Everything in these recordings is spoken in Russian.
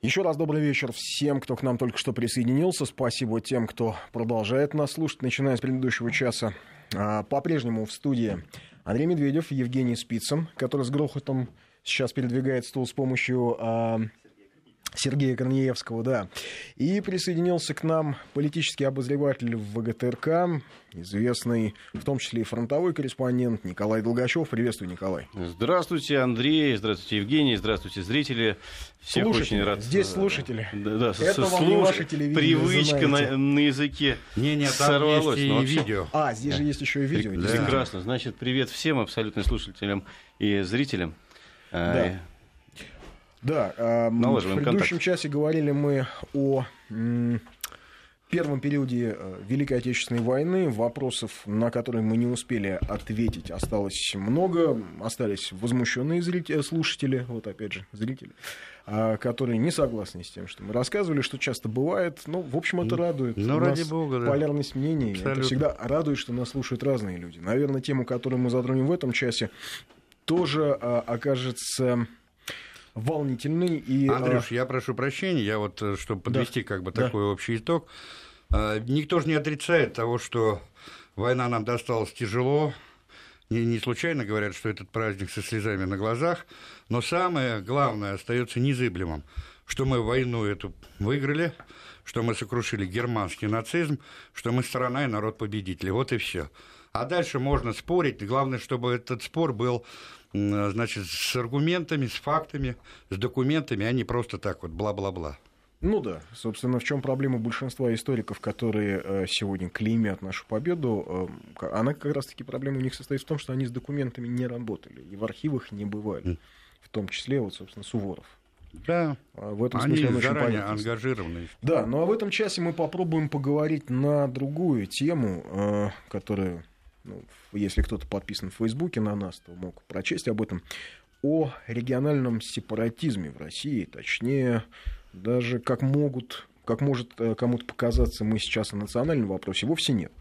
Еще раз добрый вечер всем, кто к нам только что присоединился. Спасибо тем, кто продолжает нас слушать, начиная с предыдущего часа. А, по-прежнему в студии Андрей Медведев, Евгений Спицын, который с грохотом сейчас передвигает стул с помощью а, Сергея Корнеевского, да. И присоединился к нам политический обозреватель в ВГТРК, известный в том числе и фронтовой корреспондент Николай Долгачев. Приветствую, Николай. Здравствуйте, Андрей, здравствуйте, Евгений, здравствуйте, зрители. Всех слушатели. очень рад. Здесь слушатели. Да, да, Это вам слуш... не ваше телевидение, Привычка на, на языке не, не, сорвалась. Есть и вообще... видео. А, здесь же есть еще и видео. Да. Прекрасно. Значит, привет всем абсолютно слушателям и зрителям. Да. А, да, э, в предыдущем контакт. часе говорили мы о первом периоде э, Великой Отечественной войны. Вопросов, на которые мы не успели ответить, осталось много. Остались возмущенные зрители, слушатели, вот опять же, зрители, э, которые не согласны с тем, что мы рассказывали, что часто бывает. Ну, в общем, это радует. Ну, ради бога, да. Полярность мнений. Абсолютно. Это всегда радует, что нас слушают разные люди. Наверное, тему, которую мы затронем в этом часе, тоже э, окажется волнительный. И, Андрюш, а... я прошу прощения, я вот, э, чтобы подвести да. как бы такой да. общий итог, а, никто же не отрицает того, что война нам досталась тяжело, не, не случайно говорят, что этот праздник со слезами на глазах, но самое главное остается незыблемым, что мы войну эту выиграли, что мы сокрушили германский нацизм, что мы страна и народ победители. Вот и все. А дальше можно спорить. Главное, чтобы этот спор был значит, с аргументами, с фактами, с документами, а не просто так вот бла-бла-бла. Ну да, собственно, в чем проблема большинства историков, которые э, сегодня клеймят нашу победу, э, она как раз-таки проблема у них состоит в том, что они с документами не работали и в архивах не бывали, в том числе вот, собственно, Суворов. Да, а в этом они смысле заранее ангажированы. Да, ну а в этом часе мы попробуем поговорить на другую тему, э, которая ну, если кто-то подписан в Фейсбуке на нас, то мог прочесть об этом, о региональном сепаратизме в России, точнее, даже как могут, как может э, кому-то показаться, мы сейчас о национальном вопросе, вовсе нет.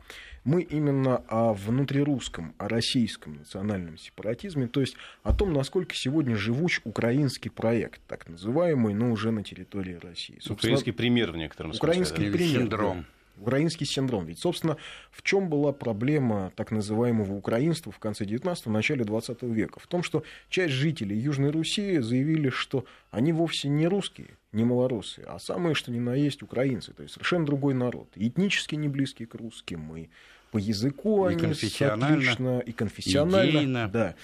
Мы именно о внутрирусском, о российском национальном сепаратизме, то есть о том, насколько сегодня живуч украинский проект, так называемый, но уже на территории России. Собственно, украинский пример в некотором смысле. Украинский пример. Синдром. Да украинский синдром. Ведь, собственно, в чем была проблема так называемого украинства в конце 19-го, начале 20 века? В том, что часть жителей Южной Руси заявили, что они вовсе не русские, не малорусы, а самые, что ни на есть, украинцы. То есть совершенно другой народ. Этнически не близкий к русским, и по языку и они отлично, и конфессионально. Идейно. Да.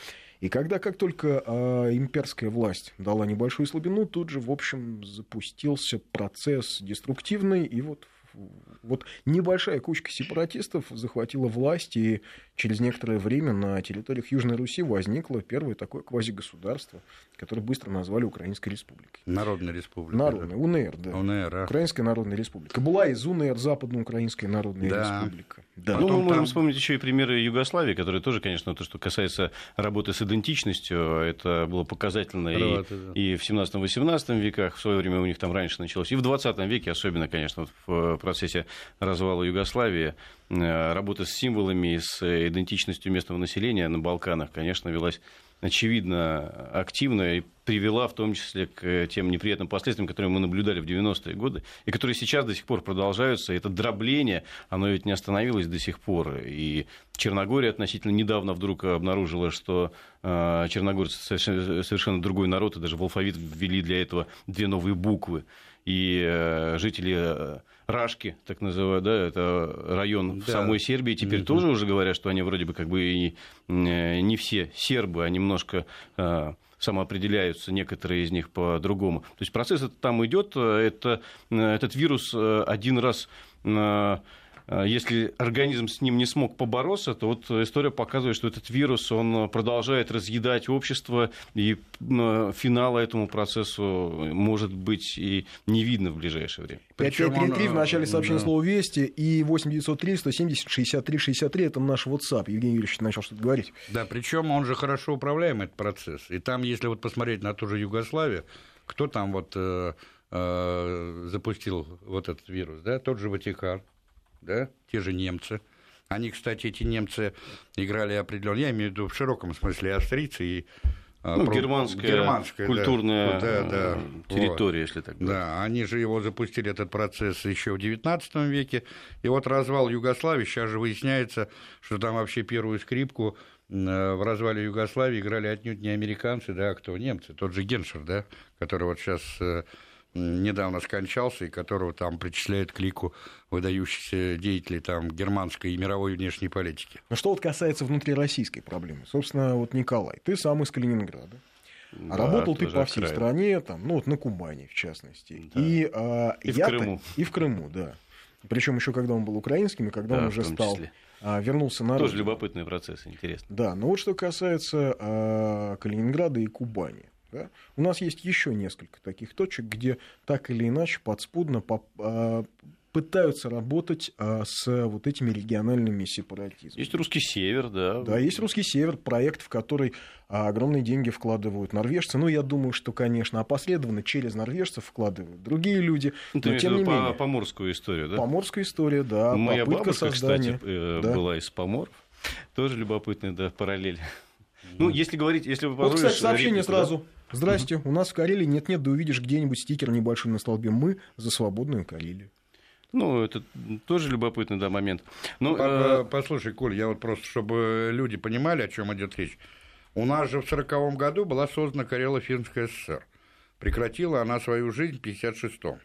И когда как только э, имперская власть дала небольшую слабину, тут же, в общем, запустился процесс деструктивный, и вот вот небольшая кучка сепаратистов захватила власть, и через некоторое время на территориях Южной Руси возникло первое такое квазигосударство, которое быстро назвали Украинской Республикой. Народная Республика. Народная. УНР, да. УНР, а. Украинская Народная Республика. Была из УНР Западноукраинская Народная да. Республика. Да. Ну, мы можем там... вспомнить еще и примеры Югославии, которые тоже, конечно, то, что касается работы с идентичностью, это было показательно Работа, и, да. и в 17-18 веках, в свое время у них там раньше началось, и в 20 веке, особенно, конечно, в процессе развала Югославии, э, работа с символами, с идентичностью местного населения на Балканах, конечно, велась очевидно активно и привела в том числе к тем неприятным последствиям, которые мы наблюдали в 90-е годы, и которые сейчас до сих пор продолжаются. Это дробление, оно ведь не остановилось до сих пор. И Черногория относительно недавно вдруг обнаружила, что э, черногорцы совершенно другой народ, и даже в алфавит ввели для этого две новые буквы. И э, жители э, Рашки, так называют, да, это район да. в самой Сербии. Теперь mm тоже уже говорят, что они вроде бы как бы и не все сербы, а немножко а, самоопределяются некоторые из них по-другому. То есть процесс этот там идет. Это, этот вирус э, один раз если организм с ним не смог побороться, то вот история показывает, что этот вирус, он продолжает разъедать общество, и финала этому процессу может быть и не видно в ближайшее время. 5533 в начале сообщения да. слова «Вести» и 8903 170 63 63 это наш WhatsApp. Евгений Юрьевич начал что-то говорить. Да, причем он же хорошо управляем, этот процесс. И там, если вот посмотреть на ту же Югославию, кто там вот э, э, запустил вот этот вирус, да, тот же Ватикан, да, те же немцы. Они, кстати, эти немцы играли определенно, я имею в виду в широком смысле австрийцы и а, ну, германская, германская культурная да, да, территория, вот. если так говорить. Да, они же его запустили, этот процесс, еще в XIX веке. И вот развал Югославии, сейчас же выясняется, что там вообще первую скрипку в развале Югославии играли отнюдь не американцы, да, а кто? Немцы. Тот же Геншер, да, который вот сейчас э, недавно скончался, и которого там причисляют к лику выдающихся деятелей там, германской и мировой внешней политики. Ну что вот касается внутрироссийской проблемы, собственно, вот Николай, ты сам из Калининграда. Да, Работал ты по всей край. стране, там, ну вот на Кубани в частности. Да. И, а, и в Крыму. И в Крыму, да. Причем еще когда он был украинским, и когда да, он уже стал а, вернулся на Тоже любопытный процесс, интересно. Да, но вот что касается а, Калининграда и Кубани. Да? У нас есть еще несколько таких точек, где так или иначе подспудно а, пытаются работать а, с вот этими региональными сепаратизмами. Есть русский север, да. Да, есть русский север, проект, в который а, огромные деньги вкладывают норвежцы. Ну, я думаю, что, конечно, опосредованно через норвежцев вкладывают другие люди. Ну, но тем не менее. Поморскую историю, да? Поморскую историю, да. Моя бабушка, создания, кстати, э, да. была из Поморов. Тоже любопытная, да, параллель. Ну, если говорить, если вы позволишь... Вот, кстати, сообщение реплику, сразу. Да? Здрасте, у нас в Карелии нет-нет, да увидишь где-нибудь стикер небольшой на столбе. Мы за свободную Карелию. Ну, это тоже любопытный да, момент. Но, э... Послушай, Коль, я вот просто, чтобы люди понимали, о чем идет речь. У нас же в 1940 году была создана Карело-Финская ССР. Прекратила она свою жизнь в 1956-м.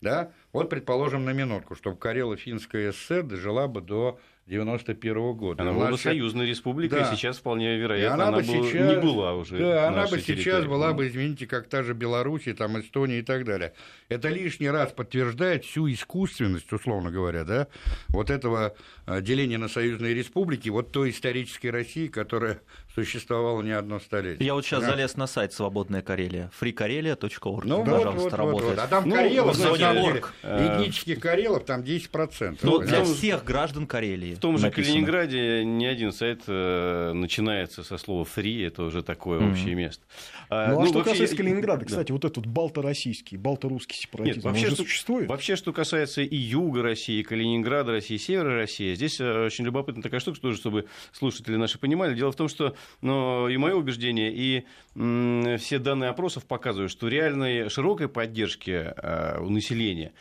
Да? Вот, предположим, на минутку, чтобы Карело-Финская ССР дожила бы до 91 года. Она была бы союзной республикой, да. сейчас вполне вероятно, она, она бы сейчас... не была уже. Да, она бы территории. сейчас была бы, извините, как та же Беларусь, там, Эстония и так далее. Это лишний раз подтверждает всю искусственность, условно говоря, да, вот этого а, деления на союзные республики, вот той исторической России, которая существовала не одно столетие. Я вот сейчас да? залез на сайт «Свободная Карелия», freekarelia.org, ну, пожалуйста, вот, вот, работает. Вот, вот. А там ну, Карелов, на самом деле, этнических Карелов там 10%. Ну, для всех граждан Карелии. В том же написано. Калининграде ни один сайт э, начинается со слова free, это уже такое mm-hmm. общее место. А, ну, а ну, что вообще... касается Калининграда, кстати, да. вот этот балто-российский, балто-русский сепаратизм, Нет, вообще, что, существует? Вообще, что касается и юга России, и Калининграда России, и севера России, здесь э, очень любопытная такая штука, тоже, чтобы слушатели наши понимали. Дело в том, что ну, и мое убеждение, и м, все данные опросов показывают, что реальной широкой поддержки э, у населения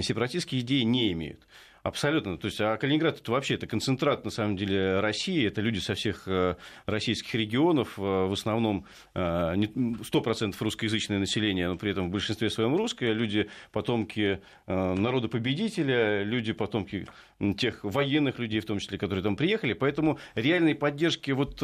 сепаратистские идеи не имеют. Абсолютно. То есть, а Калининград это вообще это концентрат, на самом деле, России. Это люди со всех э, российских регионов, э, в основном 100% э, русскоязычное население, но при этом в большинстве своем русское. Люди потомки народа-победителя, люди потомки тех военных людей, в том числе, которые там приехали. Поэтому реальной поддержки вот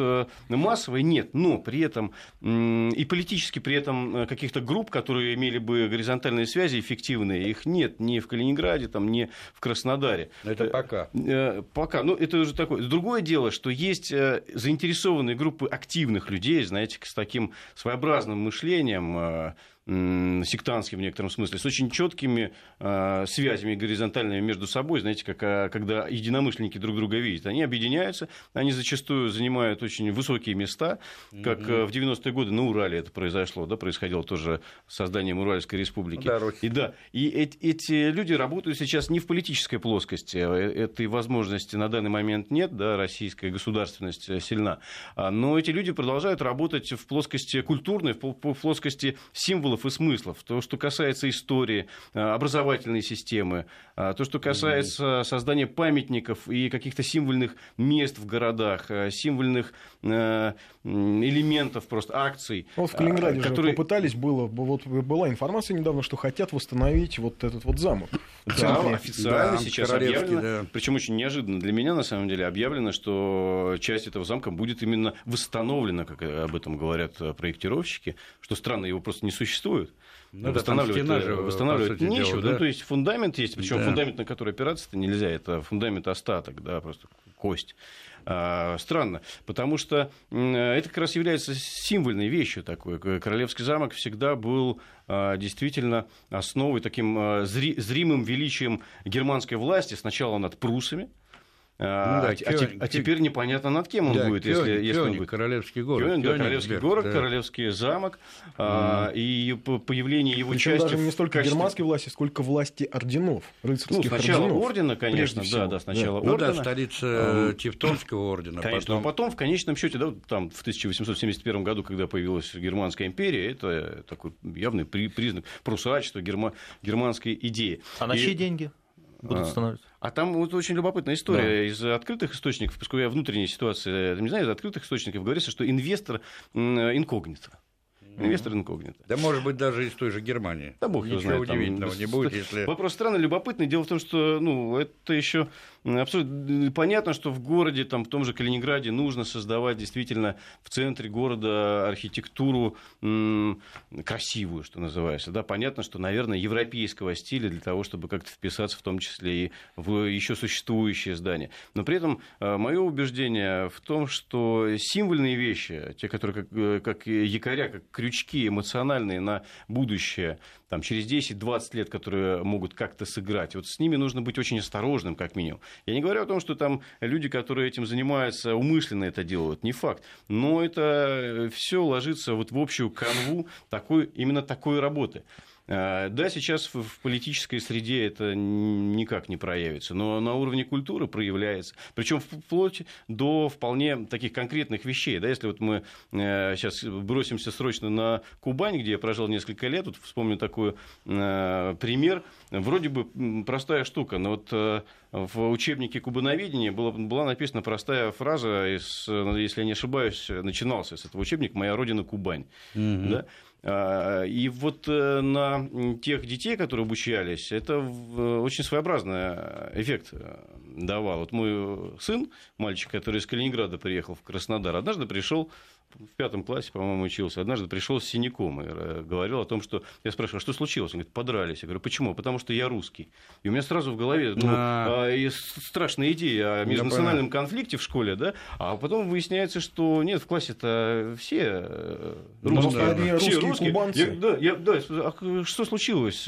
массовой нет. Но при этом и политически при этом каких-то групп, которые имели бы горизонтальные связи эффективные, их нет ни в Калининграде, там, ни в Краснодаре ударе. Это пока. Э, пока. Ну, это уже такое. Другое дело, что есть э, заинтересованные группы активных людей, знаете, с таким своеобразным мышлением, э, сектантским в некотором смысле, с очень четкими э, связями горизонтальными между собой, знаете, как, а, когда единомышленники друг друга видят, они объединяются, они зачастую занимают очень высокие места, как mm-hmm. в 90-е годы на Урале это произошло, да, происходило тоже созданием Уральской республики. Да, и да, и эти, эти люди работают сейчас не в политической плоскости, а, э, этой возможности на данный момент нет, да, российская государственность э, сильна, но эти люди продолжают работать в плоскости культурной, в плоскости символов символов и смыслов. То, что касается истории, э, образовательной системы, э, то, что касается создания памятников и каких-то символьных мест в городах, э, символьных элементов, просто акций. Вот в Калининграде которые... же попытались, было, вот была информация недавно, что хотят восстановить вот этот вот замок. Да, официально да, сейчас объявлено, да. причем очень неожиданно для меня, на самом деле, объявлено, что часть этого замка будет именно восстановлена, как об этом говорят проектировщики, что странно, его просто не существует. Ну, восстанавливать да, же, восстанавливать сути нечего. Дела, да? Ну, то есть фундамент есть, причем да. фундамент, на который опираться-то нельзя, это фундамент остаток, да, просто кость. А, странно, потому что это как раз является символьной вещью такой. Королевский замок всегда был а, действительно основой, таким а, зримым величием германской власти, сначала над прусами, А, ну, да, а, Кёниг, а, теперь непонятно над кем он да, будет, Кёниг, если, если Кёниг, он будет. Королевский город. Кёниг, да, Королевский город, да. Королевский замок. Mm. А, и появление его Причем части... даже не столько качестве... германской власти, сколько власти орденов, рыцарских ну, сначала орденов. ордена, конечно, да, да, сначала да. ордена. Ну да, столица а, Тевтонского ордена. Конечно, потом... но потом, в конечном счете, да, там в 1871 году, когда появилась Германская империя, это такой явный признак прусачества, герма... германской идеи. А на чьи деньги? Будут становиться. А, а там вот очень любопытная история. Да. Из открытых источников, поскольку я внутренняя ситуация, не знаю, из открытых источников говорится, что инвестор инкогнито. Инвестор инкогнито. Да, может быть, даже из той же Германии. Да бог Ничего знает, удивительного там, не будет, если... Вопрос странный, любопытный. Дело в том, что ну, это еще абсолютно понятно, что в городе, там, в том же Калининграде, нужно создавать действительно в центре города архитектуру м- красивую, что называется. Да, понятно, что, наверное, европейского стиля для того, чтобы как-то вписаться в том числе и в еще существующее здание. Но при этом э, мое убеждение в том, что символьные вещи, те, которые как, э, как якоря, как крючки эмоциональные на будущее, там, через 10-20 лет, которые могут как-то сыграть, вот с ними нужно быть очень осторожным, как минимум. Я не говорю о том, что там люди, которые этим занимаются, умышленно это делают, не факт. Но это все ложится вот в общую канву такой, именно такой работы. А, да, сейчас в политической среде это никак не проявится, но на уровне культуры проявляется. Причем вплоть до вполне таких конкретных вещей. Да, если вот мы сейчас э, бросимся срочно на Кубань, где я прожил несколько лет, вот вспомню такой э, пример. Вроде бы простая штука, но вот э, в учебнике кубановедения была, была написана простая фраза, из, если я не ошибаюсь, начинался с этого учебника «Моя родина Кубань». Mm-hmm. Да? А, и вот э, на тех детей, которые обучались, это очень своеобразный эффект э, давал. Вот мой сын, мальчик, который из Калининграда приехал в Краснодар, однажды пришел в пятом классе, по-моему, учился, однажды пришел с синяком и э, говорил о том, что... Я спрашиваю, а что случилось? Он говорит, подрались. Я говорю, почему? Потому что я русский. И у меня сразу в голове ну, а... А, страшная идея о межнациональном конфликте в школе, да? А потом выясняется, что нет, в классе-то все э, ну русские. Все русские. Кубанцы. Я, да, я, да, а что случилось?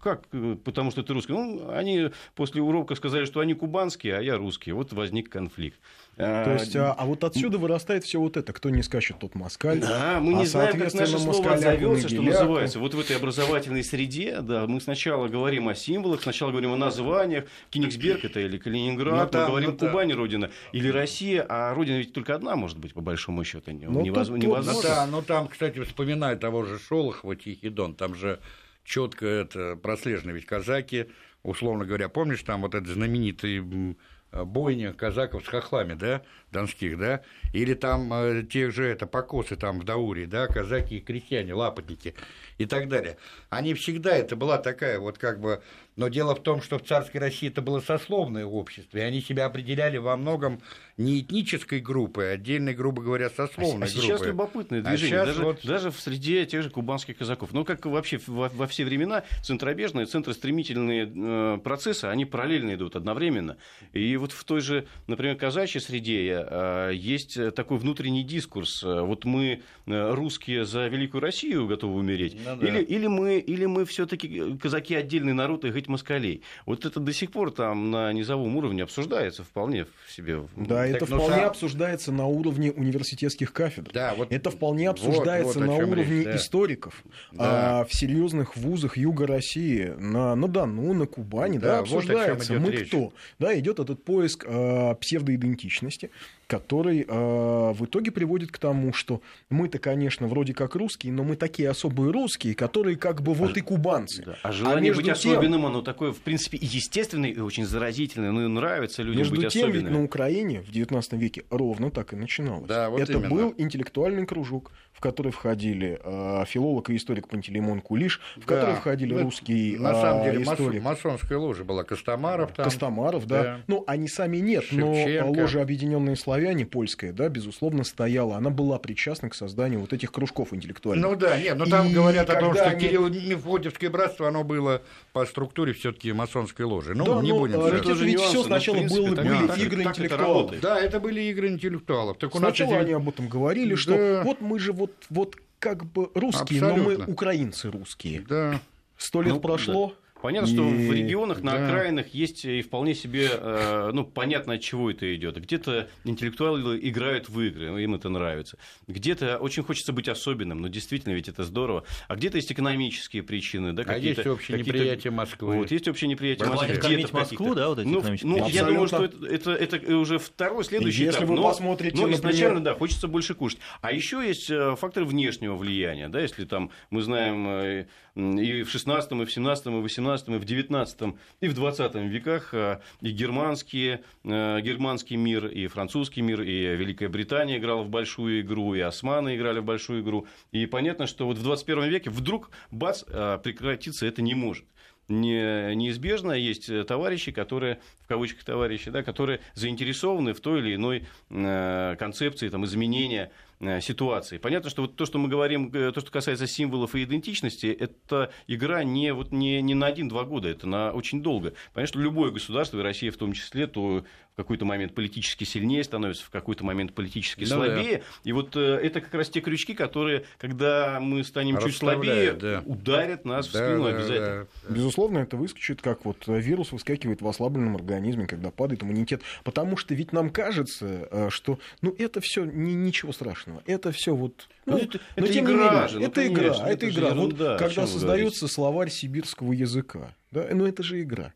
Как? Потому что ты русский. Ну, они после урока сказали, что они кубанские, а я русский. Вот возник конфликт. То есть, а, а вот отсюда вырастает все вот это. Кто не скачет, тот москаль. Да, мы не а, знаем, как наше слово отзовется, что называется. Вот в этой образовательной среде, да, мы сначала говорим о символах, сначала говорим о названиях. Кенигсберг это или Калининград, ну, да, мы говорим ну, Кубань, да. Родина, или Россия, а Родина ведь только одна, может быть, по большому счету. Ну, невозможно. невозможно. Ну, да, но там, кстати, вспоминая того же Шолохова, Тихий Дон, там же четко это прослежено, ведь казаки, условно говоря, помнишь, там вот этот знаменитый бойня казаков с хохлами, да, донских, да, или там э, тех же это покосы там в Дауре, да, казаки и крестьяне, лапотники и так далее. Они всегда, это была такая вот как бы но дело в том, что в царской России это было сословное общество, и они себя определяли во многом не этнической группой, а отдельной, грубо говоря, сословной а, а сейчас любопытное а движение, а даже, вот... даже в среде тех же кубанских казаков. Ну, как вообще во, во все времена, центробежные, центростремительные э, процессы, они параллельно идут одновременно. И вот в той же, например, казачьей среде э, есть такой внутренний дискурс. Вот мы, э, русские, за Великую Россию готовы умереть, ну, да. или, или мы, или мы все-таки казаки отдельный народ, и быть москалей. Вот это до сих пор там на низовом уровне обсуждается вполне в себе. Да, так, это вполне сам... обсуждается на уровне университетских кафедр. Да, вот, это вполне обсуждается вот, вот на уровне речь, да. историков да. а, в серьезных вузах Юга России, на, на Дону, на Кубани, да, да обсуждается. Вот Мы речь. кто? Да, идет этот поиск а, псевдоидентичности, который э, в итоге приводит к тому, что мы-то, конечно, вроде как русские, но мы такие особые русские, которые как бы вот а, и кубанцы. Да. А желание а быть тем, особенным, оно такое, в принципе, естественное и очень заразительное, ну и нравится людям между быть тем, особенными. ведь на Украине в XIX веке ровно так и начиналось. Да, вот Это именно. был интеллектуальный кружок, в который входили э, филолог и историк Пантелеймон Кулиш, в да. который входили ну, русские На самом деле, историк. масонская ложа была Костомаров там. Костомаров, да. да. Ну, они сами нет, Шевченко. но ложа Объединенные славяне, польская, да, безусловно, стояла. Она была причастна к созданию вот этих кружков интеллектуальных. Ну да, нет, но там и говорят о том, что они... Кирилл-Мефодиевское братство, оно было по структуре все таки масонской ложи. Ну, да, не ну, будем... Это же ведь все сначала принципе, было, были так, игры так интеллектуалов. Да, это были игры интеллектуалов. Так сначала у нас эти... они об этом говорили, да. что вот мы же вот, вот как бы русские, Абсолютно. но мы украинцы русские. Да. Сто лет ну, прошло, Понятно, и... что в регионах, на да. окраинах есть и вполне себе, э, ну, понятно, от чего это идет. Где-то интеллектуалы играют в игры, им это нравится. Где-то очень хочется быть особенным, но действительно ведь это здорово. А где-то есть экономические причины, да, а есть общее неприятие Москвы. Вот, есть общее неприятие Москвы. Где-то Москву, да, вот эти ну, ну, я думаю, что это, это, это уже второй, следующий Если этап. вы но, посмотрите, но изначально, например... да, хочется больше кушать. А еще есть э, фактор внешнего влияния, да, если там мы знаем э, и в 16, и в 17, и в 18, и в 19, и в 20 веках э, и германские, германский мир, и французский мир, и Великая Британия играла в большую игру, и османы играли в большую игру. И понятно, что вот в 21 веке вдруг, бац, прекратиться это не может не, неизбежно. Есть товарищи, которые, в кавычках товарищи, да, которые заинтересованы в той или иной э, концепции там, изменения Э, ситуации. Понятно, что вот то, что мы говорим, э, то, что касается символов и идентичности, это игра не, вот не, не на один-два года, это на очень долго. Понятно, что любое государство, и Россия в том числе, то в какой-то момент политически сильнее становится, в какой-то момент политически да, слабее. Да. И вот э, это как раз те крючки, которые, когда мы станем чуть слабее, да. ударят нас да, в спину да, обязательно. Да. Безусловно, это выскочит, как вот вирус выскакивает в ослабленном организме, когда падает иммунитет. Потому что ведь нам кажется, что ну, это все не, ничего страшного. Это все вот. Ну, это, но это тем игра не менее, же, ну, это конечно, игра, это, это игра. Ерунда, вот когда создается словарь сибирского языка, да, ну это же игра.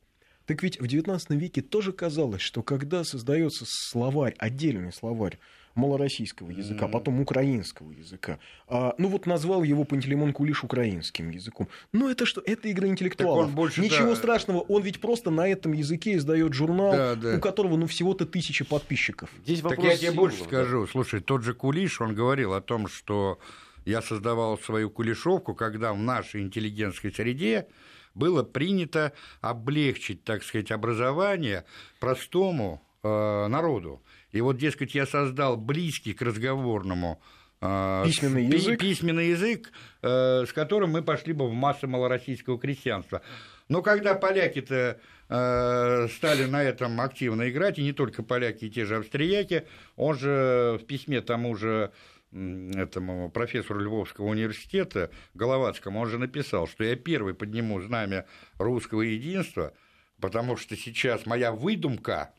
Так ведь в XIX веке тоже казалось, что когда создается словарь, отдельный словарь малороссийского языка, mm-hmm. потом украинского языка. А, ну вот назвал его Пантелеймон Кулиш украинским языком. Ну это что? Это игра интеллектуалов. Больше, Ничего да... страшного, он ведь просто на этом языке издает журнал, да, да. у которого ну всего-то тысячи подписчиков. Здесь так я тебе больше скажу. Да. Слушай, тот же Кулиш, он говорил о том, что я создавал свою кулишовку, когда в нашей интеллигентской среде было принято облегчить, так сказать, образование простому э, народу. И вот, дескать, я создал близкий к разговорному э, письменный язык, письменный язык э, с которым мы пошли бы в массы малороссийского крестьянства. Но когда поляки-то э, стали на этом активно играть, и не только поляки, и те же австрияки, он же в письме тому же этому профессору Львовского университета Головацкому, он же написал, что я первый подниму знамя русского единства, потому что сейчас моя выдумка,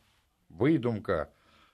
выдумка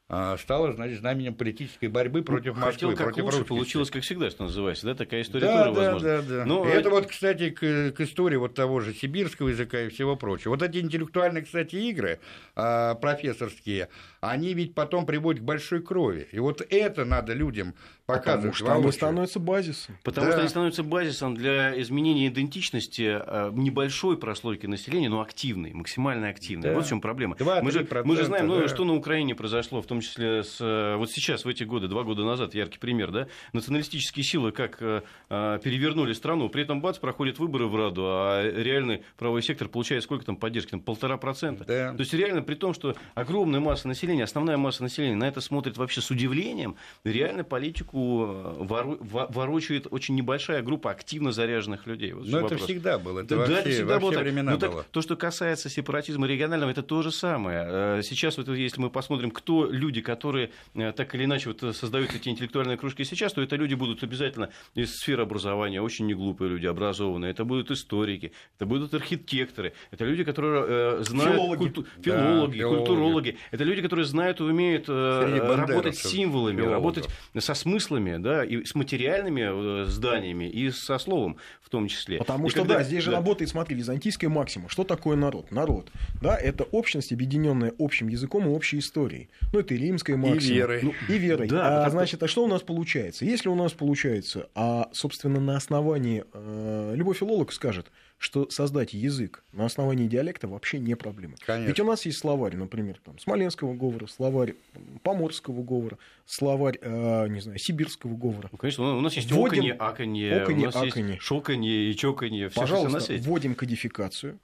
стало, значит, знаменем политической борьбы против ну, Москвы, Хотел как против лучше, получилось как всегда, что называется, да, такая история да, тоже да, возможна. Да, да, Но... это вот, кстати, к, к истории вот того же сибирского языка и всего прочего. Вот эти интеллектуальные, кстати, игры а, профессорские, они ведь потом приводят к большой крови. И вот это надо людям показывать. Потому что они становятся базисом. Потому да. что они становятся базисом для изменения идентичности а, небольшой прослойки населения, но активной, максимально активной. Да. Вот в чем проблема. мы, же, мы же знаем, ну, да. что на Украине произошло, в том числе с, э, вот сейчас, в эти годы, два года назад, яркий пример, да, националистические силы как э, а, перевернули страну, при этом, бац, проходят выборы в Раду, а реальный правовой сектор получает сколько там поддержки? Там полтора процента. Да. То есть реально при том, что огромная масса населения, основная масса населения на это смотрит вообще с удивлением, реально политику э, вору, ворочает очень небольшая группа активно заряженных людей. Вот Но это всегда было, это да, вообще, это всегда было времена ну, так, было. То, что касается сепаратизма регионального, это то же самое. Сейчас вот если мы посмотрим, кто люди, которые э, так или иначе вот создают эти интеллектуальные кружки сейчас, то это люди будут обязательно из сферы образования, очень неглупые люди, образованные. Это будут историки, это будут архитекторы, это люди, которые э, знают... Филологи. Культу... Филологи, да, культурологи. Это люди, которые знают и умеют э, работать с символами, филологов. работать со смыслами, да, и с материальными зданиями, и со словом в том числе. Потому и что, когда... да, здесь же да. работает, смотри, византийская максима. Что такое народ? Народ, да, это общность, объединенная общим языком и общей историей. Ну, это и римская максима. И верой. Ну, и верой. Да, а, значит, а что у нас получается? Если у нас получается, а, собственно, на основании, э, любой филолог скажет, что создать язык на основании диалекта вообще не проблема. Конечно. Ведь у нас есть словарь, например, там, смоленского говора, словарь поморского говора, словарь, э, не знаю, сибирского говора. Ну, конечно, у нас есть вводим, оконье, аконье, оконье, у нас аконье. есть шоканье и чоканье. Все, Пожалуйста, все вводим кодификацию,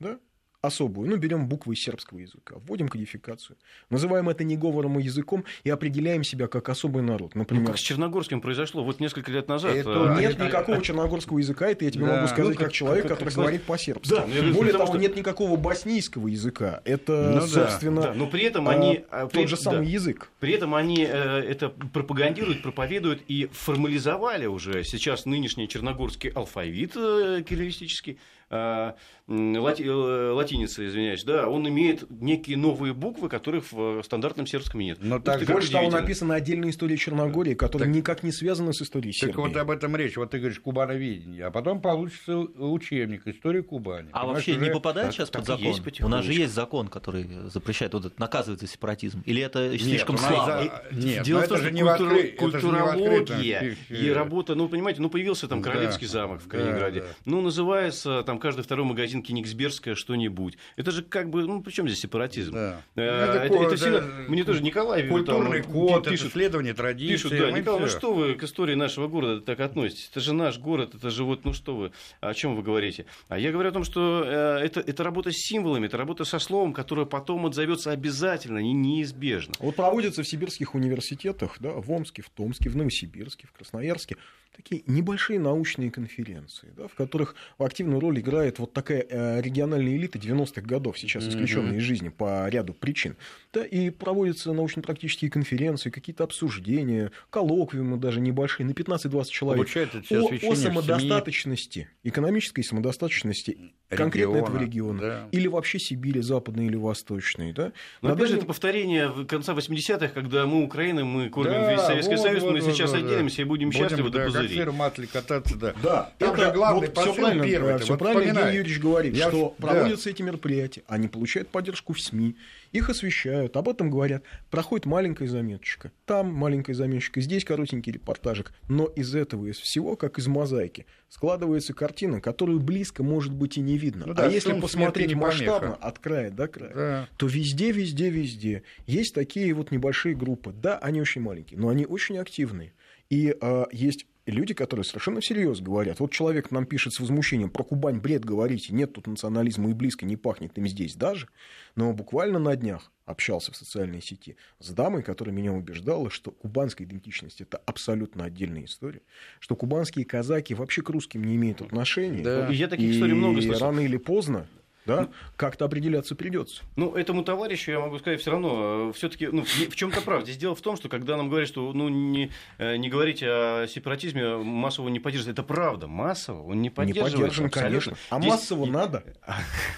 да? Особую, ну, берем буквы из сербского языка, вводим кодификацию, называем это не говором, а языком и определяем себя как особый народ. Например, ну, как с Черногорским произошло вот несколько лет назад. Это, а, нет это... никакого черногорского языка, это я тебе да. могу сказать ну, как, как человек, как, который как, говорит по-сербски. Да, Более того, что... нет никакого боснийского языка. Это, ну, собственно, да. но при этом они... А, тот при... же самый да. язык. При этом они э, это пропагандируют, проповедуют и формализовали уже сейчас нынешний черногорский алфавит э, кириллистический, э, лати, э, латиница, извиняюсь, да, он имеет некие новые буквы, которых в стандартном сербском нет. Но так больше того, написана отдельная история Черногории, которая так, никак не связана с историей Сербии. Так вот об этом речь. Вот ты говоришь кубановедение, а потом получится учебник истории Кубани. А вообще уже... не попадает так, сейчас под закон? У нас же есть закон, который запрещает, вот наказывает за сепаратизм. Или это нет, слишком слабо? За... Нет, Дело в том, что культура... культурология и работа, ну, понимаете, ну, появился там Королевский да, замок в Калининграде, да, да. ну, называется там каждый второй магазин Кенигсбергская что-нибудь. Это же как бы, ну, причем здесь сепаратизм? Да. Э, это, это, это сильно... Мне тоже Николай Культурный там, код, пишет, это исследование традиций. Пишут, да, Николай, ну что вы к истории нашего города так относитесь? Это же наш город, это же вот, ну что вы, о чем вы говорите? А я говорю о том, что э, это, это работа с символами, это работа со словом, которое потом отзовется обязательно и неизбежно. Вот проводится в сибирских университетах, да, в Омске, в Томске, в Новосибирске, в Красноярске, такие небольшие научные конференции, да, в которых активную роль играет вот такая э, региональная элита 90-х годов, сейчас исключенная mm-hmm. из жизни по ряду причин. Да, и проводятся научно-практические конференции, какие-то обсуждения, коллоквиумы даже небольшие, на 15-20 человек. О, о самодостаточности, экономической самодостаточности Региона, конкретно этого региона. Да. Или вообще Сибири, западной или восточной. Да? Но опять же, это повторение конца 80-х, когда мы Украина, мы кормим да, весь Советский вот, Союз, вот, мы вот, сейчас вот, отделимся да. и будем, будем счастливы да, до пузырей. Как матли кататься, да. Да, Там это же главный вот все правильно, первый. Все вот правильно Евгений Юрьевич говорит, Я... что да. проводятся эти мероприятия, они получают поддержку в СМИ, их освещают, об этом говорят. Проходит маленькая заметочка. Там маленькая заметочка, здесь коротенький репортажик. Но из этого, из всего, как из мозаики, складывается картина, которую близко, может быть, и не видно. Ну, да, а если посмотреть масштабно, от края до края, да. то везде, везде, везде есть такие вот небольшие группы. Да, они очень маленькие, но они очень активные. И э, есть люди, которые совершенно всерьез говорят. Вот человек нам пишет с возмущением, про Кубань бред говорите, нет тут национализма и близко не пахнет им здесь даже. Но буквально на днях общался в социальной сети с дамой, которая меня убеждала, что кубанская идентичность – это абсолютно отдельная история, что кубанские казаки вообще к русским не имеют отношения. Да. И я таких историй много слышал. рано или поздно да, как-то определяться придется. Ну, этому товарищу я могу сказать все равно, э, все-таки, ну, в чем-то правда. Здесь дело в том, что когда нам говорят, что ну, не, э, не говорите о сепаратизме, массово не поддерживает. Это правда, массово он не поддерживает. Не поддержан, конечно. А Здесь... массово надо.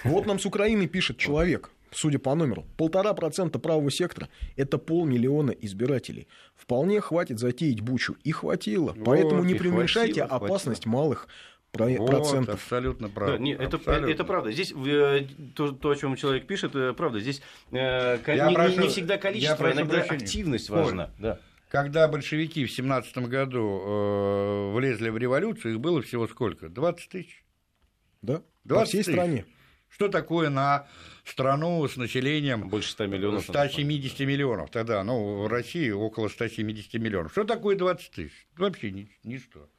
Вот нам с Украины пишет человек судя по номеру, полтора процента правого сектора – это полмиллиона избирателей. Вполне хватит затеять бучу. И хватило. Вот, Поэтому не преуменьшайте хватило, опасность хватило. малых вот, процентов. Абсолютно правда. Да, это, это правда. Здесь э, то, то, о чем человек пишет, это правда. Здесь э, не, прошу, не всегда количество, а иногда прощения. активность важна. Да. Когда большевики в 17 году э, влезли в революцию, их было всего сколько? 20 тысяч? Да, 20 по всей тысяч. стране. Что такое на страну с населением больше 100 миллионов? 170 миллионов тогда, ну, в России около 170 миллионов. Что такое 20 тысяч? Вообще ничто.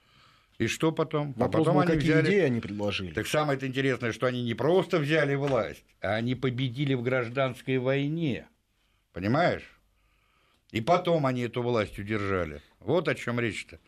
И что потом? А Вопрос а потом был, они какие взяли... идеи они предложили. Так самое интересное, что они не просто взяли власть, а они победили в гражданской войне. Понимаешь? И потом они эту власть удержали. Вот о чем речь-то.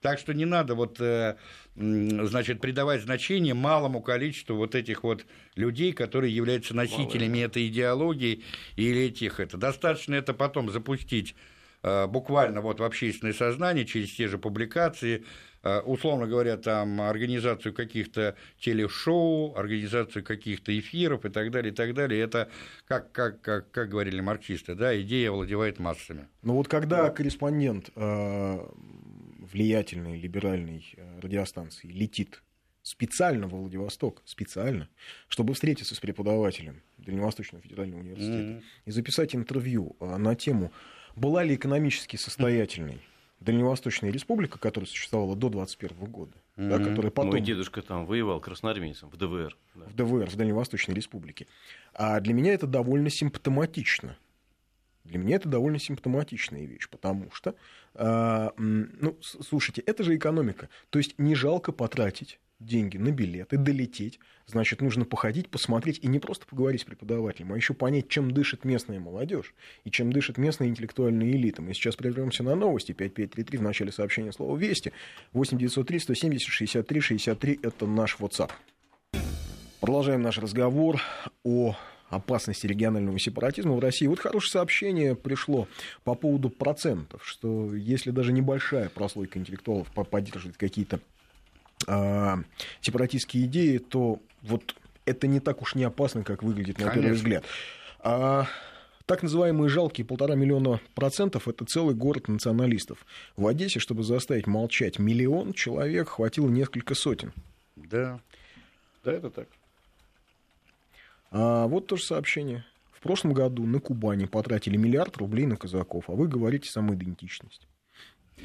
Так что не надо вот, э, значит, придавать значение малому количеству вот этих вот людей, которые являются носителями Мало. этой идеологии или этих это. Достаточно это потом запустить буквально вот в общественное сознание через те же публикации, Э, условно говоря, там организацию каких-то телешоу, организацию каких-то эфиров и так далее, и так далее. Это, как, как, как, как говорили марксисты, да, идея овладевает массами. Ну вот когда да. корреспондент э, влиятельной либеральной э, радиостанции летит специально в Владивосток, специально, чтобы встретиться с преподавателем Дальневосточного федерального университета mm-hmm. и записать интервью на тему, была ли экономически состоятельной Дальневосточная республика, которая существовала до 21 года, mm-hmm. да, которая потом... Мой дедушка там воевал красноармейцем в ДВР. Да. В ДВР, в Дальневосточной республике. А для меня это довольно симптоматично. Для меня это довольно симптоматичная вещь, потому что, э, ну, слушайте, это же экономика. То есть не жалко потратить деньги на билеты, долететь, значит, нужно походить, посмотреть и не просто поговорить с преподавателем, а еще понять, чем дышит местная молодежь и чем дышит местная интеллектуальная элита. Мы сейчас прервемся на новости. 5533 в начале сообщения слова «Вести». 8903 170 63 63 – это наш WhatsApp. Продолжаем наш разговор о опасности регионального сепаратизма в России. Вот хорошее сообщение пришло по поводу процентов, что если даже небольшая прослойка интеллектуалов поддерживает какие-то э, сепаратистские идеи, то вот это не так уж не опасно, как выглядит на Конечно. первый взгляд. А, так называемые жалкие полтора миллиона процентов – это целый город националистов. В Одессе, чтобы заставить молчать миллион человек, хватило несколько сотен. Да, да, это так. А вот тоже сообщение. В прошлом году на Кубани потратили миллиард рублей на казаков, а вы говорите самоидентичность.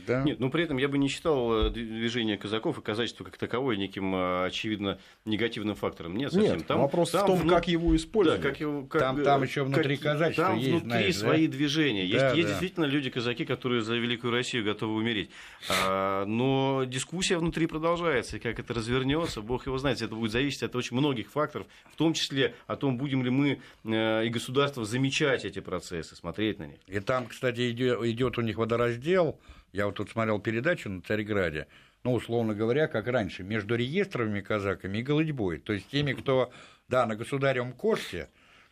Да. Нет, ну при этом я бы не считал э, движение казаков и казачество как таковое неким, э, очевидно, негативным фактором. Нет, совсем. Нет, там, вопрос там, в том, ну, как его использовать. Да, как его, как, там, там еще внутри как, казачества там есть, внутри знаешь, свои да? движения. Есть, да, есть да. действительно люди-казаки, которые за Великую Россию готовы умереть. А, но дискуссия внутри продолжается, и как это развернется, бог его знает. Это будет зависеть от очень многих факторов, в том числе о том, будем ли мы э, и государство замечать эти процессы, смотреть на них. И там, кстати, идет у них водораздел я вот тут смотрел передачу на Царьграде, ну, условно говоря, как раньше, между реестровыми казаками и голодьбой. То есть теми, кто, да, на государевом коште,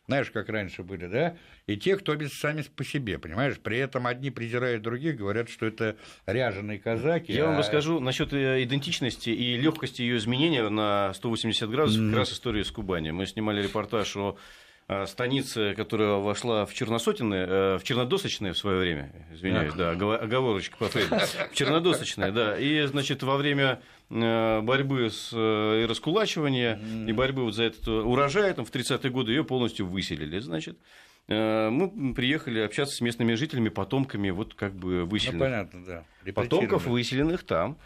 знаешь, как раньше были, да, и те, кто без сами по себе, понимаешь? При этом одни презирают других, говорят, что это ряженые казаки. Я а... вам расскажу насчет э, идентичности и легкости ее изменения на 180 градусов, mm-hmm. как раз история с Кубани. Мы снимали репортаж о станица, которая вошла в Черносотенное, э, в Чернодосочное в свое время, извиняюсь, да, оговорочка по Фрейду, в Чернодосочное, да, и, значит, во время э, борьбы с и раскулачивания, и борьбы вот за этот урожай, там, в 30-е годы ее полностью выселили, значит, мы приехали общаться с местными жителями, потомками вот как бы выселенных. Ну, понятно, да. Потомков выселенных там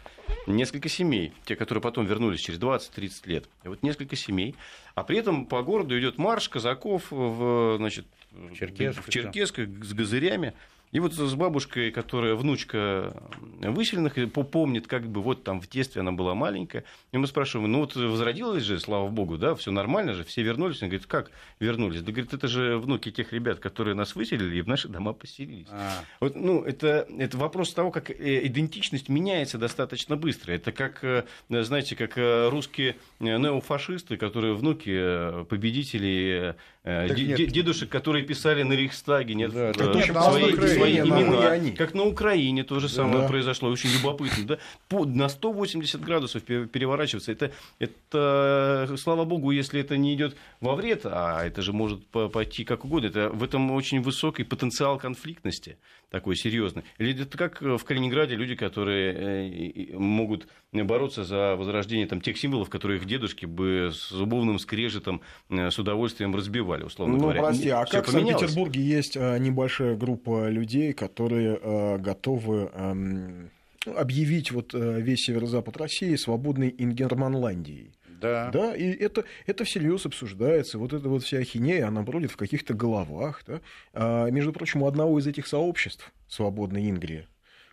несколько семей, те, которые потом вернулись через 20-30 лет. И вот несколько семей. А при этом по городу идет марш казаков в, значит, Черкесск, в Черкесск с газырями. И вот с бабушкой, которая внучка выселенных, помнит, как бы вот там в детстве она была маленькая. И мы спрашиваем, ну вот возродилась же, слава богу, да, все нормально же, все вернулись. Она говорит, как вернулись? Да говорит, это же внуки тех ребят, которые нас выселили и в наши дома поселились. А. Вот, ну, это, это вопрос того, как э, идентичность меняется достаточно быстро. Это как, э, знаете, как э, русские неофашисты, которые внуки победителей дедушек, которые писали на Рейхстаге, нет, да, да. свои свои имена. Как на Украине то же самое да. произошло, очень любопытно. Да? По, на 180 градусов переворачиваться. Это, это, слава богу, если это не идет во вред, а это же может пойти как угодно. Это, в этом очень высокий потенциал конфликтности такой серьезный. Или это как в Калининграде люди, которые э, могут бороться за возрождение там, тех символов, которые их дедушки бы с зубовным скрежетом э, с удовольствием разбивали, условно ну, говоря. Ну, прости, а Всё как поменялось? в Санкт-Петербурге есть э, небольшая группа людей, которые готовы эм, объявить вот весь северо-запад России свободной Ингерманландией. Да. Да, и это, это всерьез обсуждается. Вот эта вот вся ахинея, она бродит в каких-то головах. Да? А, между прочим, у одного из этих сообществ, Свободной Ингрии,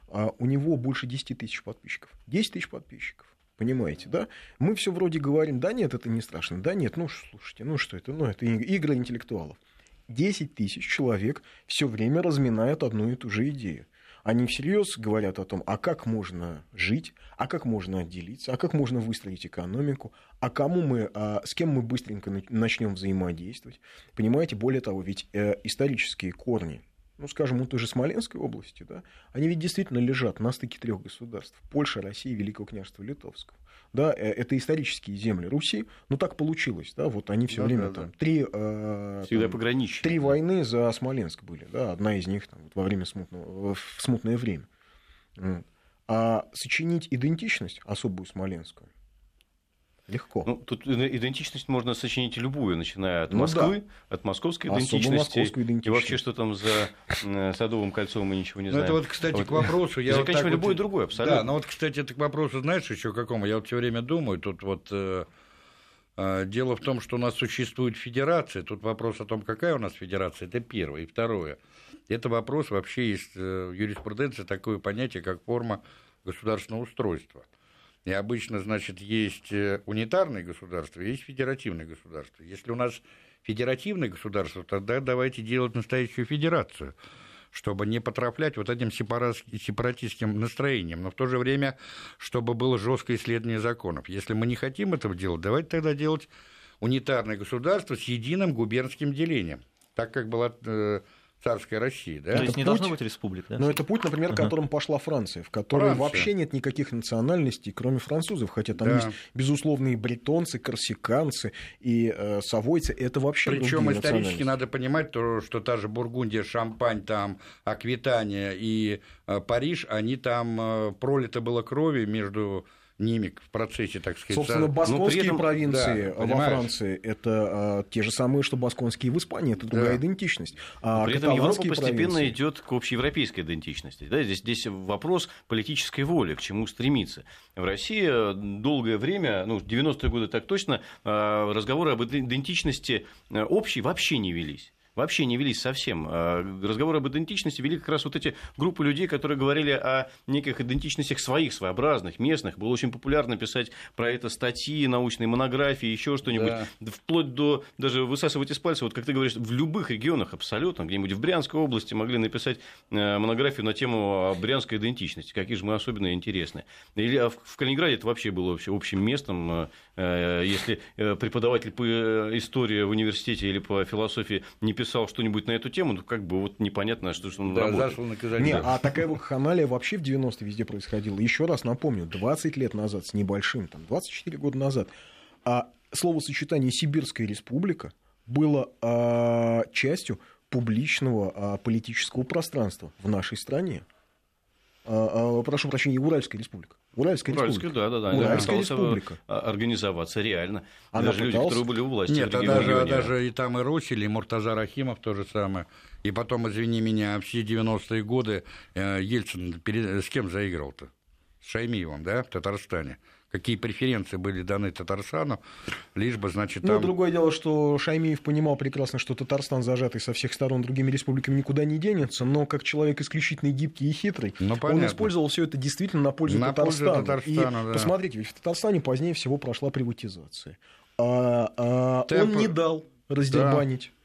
а у него больше 10 тысяч подписчиков. 10 тысяч подписчиков. Понимаете, да? Мы все вроде говорим, да нет, это не страшно, да нет, ну слушайте, ну что это, ну это игры интеллектуалов. 10 тысяч человек все время разминают одну и ту же идею они всерьез говорят о том, а как можно жить, а как можно отделиться, а как можно выстроить экономику, а кому мы, а с кем мы быстренько начнем взаимодействовать. Понимаете, более того, ведь э, исторические корни, ну, скажем, у той же Смоленской области, да, они ведь действительно лежат на стыке трех государств – Польши, России и Великого княжества Литовского да, э, это исторические земли Руси, ну так получилось, да, вот они все да, время да, там да. три, э, Всегда там, три войны за Смоленск были, да, одна из них там, вот, во время смутного, в смутное время. А сочинить идентичность особую смоленскую Легко. Ну, тут идентичность можно сочинить любую, начиная от ну, Москвы, да. от московской идентичности, идентичности. И вообще, что там за э, Садовым кольцом, мы ничего не знаем. Ну, это вот, кстати, вот, к вопросу. Я заканчиваю вот любой вот, другой, абсолютно. Да, но вот, кстати, это к вопросу, знаешь, еще какому? Я вот все время думаю, тут вот э, э, дело в том, что у нас существует федерация. Тут вопрос о том, какая у нас федерация, это первое. И второе. Это вопрос, вообще есть э, в юриспруденции такое понятие, как форма государственного устройства – И обычно, значит, есть э, унитарные государства, есть федеративные государства. Если у нас федеративное государство, тогда давайте делать настоящую федерацию чтобы не потрафлять вот этим сепаратистским настроением, но в то же время, чтобы было жесткое исследование законов. Если мы не хотим этого делать, давайте тогда делать унитарное государство с единым губернским делением, так как была царская Россия. Да? То есть не путь, должно быть республик, да? Но ну, это путь, например, uh-huh. которым пошла Франция, в которой Франция. вообще нет никаких национальностей, кроме французов, хотя там да. есть безусловные бретонцы, корсиканцы и э, савойцы, это вообще Причем исторически надо понимать, то, что та же Бургундия, Шампань, там, Аквитания и э, Париж, они там э, пролито было крови между ними в процессе, так сказать. Собственно, басконские этом, провинции да, во Франции это а, те же самые, что басконские в Испании, это другая да. идентичность. А при этом Европа постепенно провинции... идет к общеевропейской идентичности. Да? Здесь, здесь вопрос политической воли, к чему стремиться. В России долгое время, ну, 90-е годы так точно, а, разговоры об идентичности а, общей вообще не велись вообще не велись совсем. А, разговоры об идентичности вели как раз вот эти группы людей, которые говорили о неких идентичностях своих, своеобразных, местных. Было очень популярно писать про это статьи, научные монографии, еще что-нибудь. Да. Вплоть до даже высасывать из пальца, вот как ты говоришь, в любых регионах абсолютно, где-нибудь в Брянской области могли написать э, монографию на тему брянской идентичности, какие же мы особенно интересны. Или а в Калининграде это вообще было вообще общим местом, э, э, если преподаватель по истории в университете или по философии не писал написал что-нибудь на эту тему, ну, как бы вот непонятно, что, что он да, работает. Не, а такая вот ханалия вообще в 90-е везде происходила. Еще раз напомню, 20 лет назад с небольшим, там, 24 года назад, а словосочетание «Сибирская республика» было а, частью публичного а, политического пространства в нашей стране. А, а, прошу прощения, Уральская республика. Уральская, Уральская республика. Да, да, да. Уральская республика. Организоваться реально. Она даже пыталась... люди, которые были у власти. Нет, а даже, даже и там и Русили, и Муртаза Рахимов то же самое. И потом, извини меня, все 90-е годы э, Ельцин перед... с кем заиграл-то? С Шаймиевым, да, в Татарстане какие преференции были даны Татарстану, лишь бы, значит, ну, там... Ну, другое дело, что Шаймиев понимал прекрасно, что Татарстан, зажатый со всех сторон другими республиками, никуда не денется, но как человек исключительно гибкий и хитрый, ну, он использовал все это действительно на пользу на Татарстана. Пользу Татарстана и да. посмотрите, ведь в Татарстане позднее всего прошла приватизация. А, а, он не дал раздербанить а,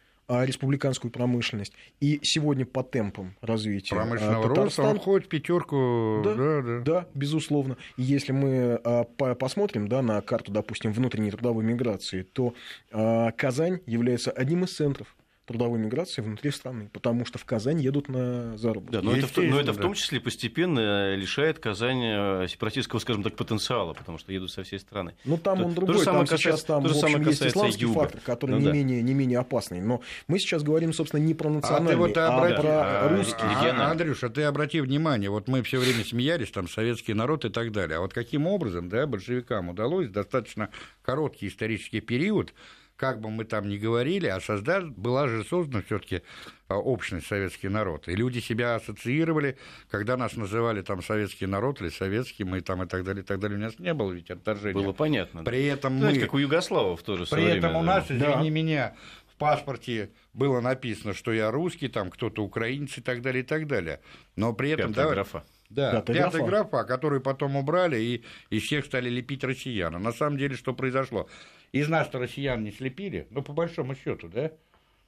республиканскую промышленность. И сегодня по темпам развития а, промышленного Татарстан... роста он входит в пятерку. Да, да, да. да, безусловно. И если мы а, посмотрим да, на карту, допустим, внутренней трудовой миграции, то Казань является одним из центров трудовой миграции внутри страны, потому что в Казань едут на заработки. Да, но, это, но это в том числе постепенно лишает Казань э, сепаратистского, скажем так, потенциала, потому что едут со всей страны. Ну, там то, он другой, то же самое там касается, сейчас там, то же в общем, есть исламский юга. фактор, который ну, не, да. менее, не менее опасный. Но мы сейчас говорим, собственно, не про национальный, а, вот а обрати... про русский. А, Андрюша, ты обрати внимание, вот мы все время смеялись, там, советский народ и так далее. А вот каким образом, да, большевикам удалось достаточно короткий исторический период как бы мы там ни говорили, а создать, была же создана все-таки а, общность советский народ. И люди себя ассоциировали, когда нас называли там советский народ или советский, мы там и так далее, и так далее. У нас не было ведь отторжения. Было понятно. При этом Знаете, мы... как у югославов тоже При этом время, у нас, да. извини да. меня, в паспорте было написано, что я русский, там кто-то украинец и так далее, и так далее. Но при этом... Пятая да, графа. Да, пятая, пятая графа. графа, которую потом убрали, и из всех стали лепить россиян. на самом деле, что произошло? Из нас-то россиян не слепили, ну, по большому счету, да?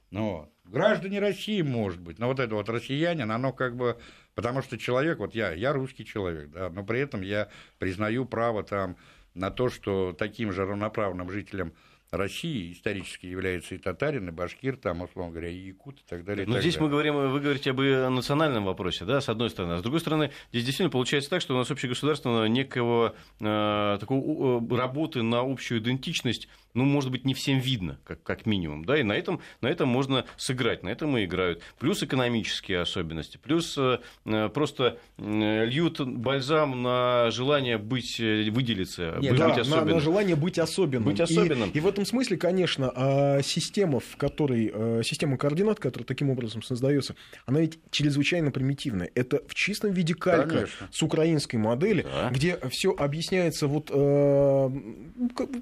Ну, граждане России, может быть, но вот это вот россиянин, оно как бы... Потому что человек, вот я, я русский человек, да, но при этом я признаю право там на то, что таким же равноправным жителям России исторически является и татарин, и башкир, там, условно говоря, и якут, и так далее. Но так здесь далее. мы говорим, вы говорите об национальном вопросе, да, с одной стороны. А с другой стороны, здесь действительно получается так, что у нас общегосударственного некого э, такого э, работы на общую идентичность ну, может быть, не всем видно, как, как минимум, да, и на этом, на этом можно сыграть, на этом и играют. Плюс экономические особенности, плюс э, э просто э, льют бальзам на желание быть, э, выделиться, Нет, быть, да, быть особенным. На, на желание быть особенным. Быть особенным. И, и в этом смысле, конечно, а, система, в которой, э, система координат, которая таким образом создается, она ведь чрезвычайно примитивная. Это в чистом виде калька конечно. с украинской модели, да. где все объясняется вот,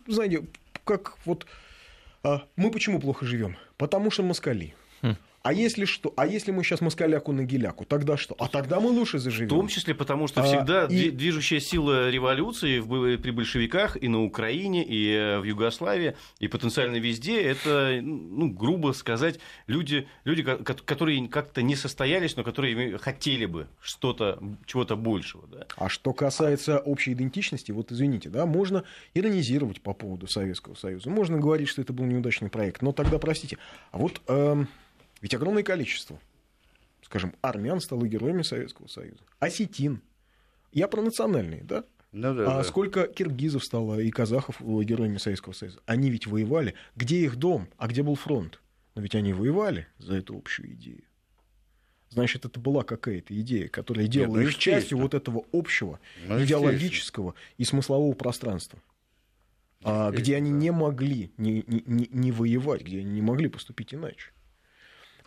знаете, как вот а, мы почему плохо живем? Потому что москали. А если что? А если мы сейчас москаляку на геляку, тогда что? А тогда мы лучше заживем. В том числе потому, что всегда а, и... движущая сила революции при большевиках и на Украине, и э, в Югославии, и потенциально везде, это, ну, грубо сказать, люди, люди которые как-то не состоялись, но которые хотели бы что-то, чего-то большего. Да. А что касается общей идентичности, вот извините, да, можно иронизировать по поводу Советского Союза, можно говорить, что это был неудачный проект, но тогда, простите, а вот... Эм ведь огромное количество, скажем, армян стало героями Советского Союза. Осетин. Я про национальные, да? Ну, да, а да. сколько киргизов стало и казахов героями Советского Союза? Они ведь воевали. Где их дом, а где был фронт? Но ведь они воевали за эту общую идею. Значит, это была какая-то идея, которая делала Нет, ну, их частью вот этого общего ну, идеологического и смыслового пространства. А, где они не могли не, не, не воевать, где они не могли поступить иначе.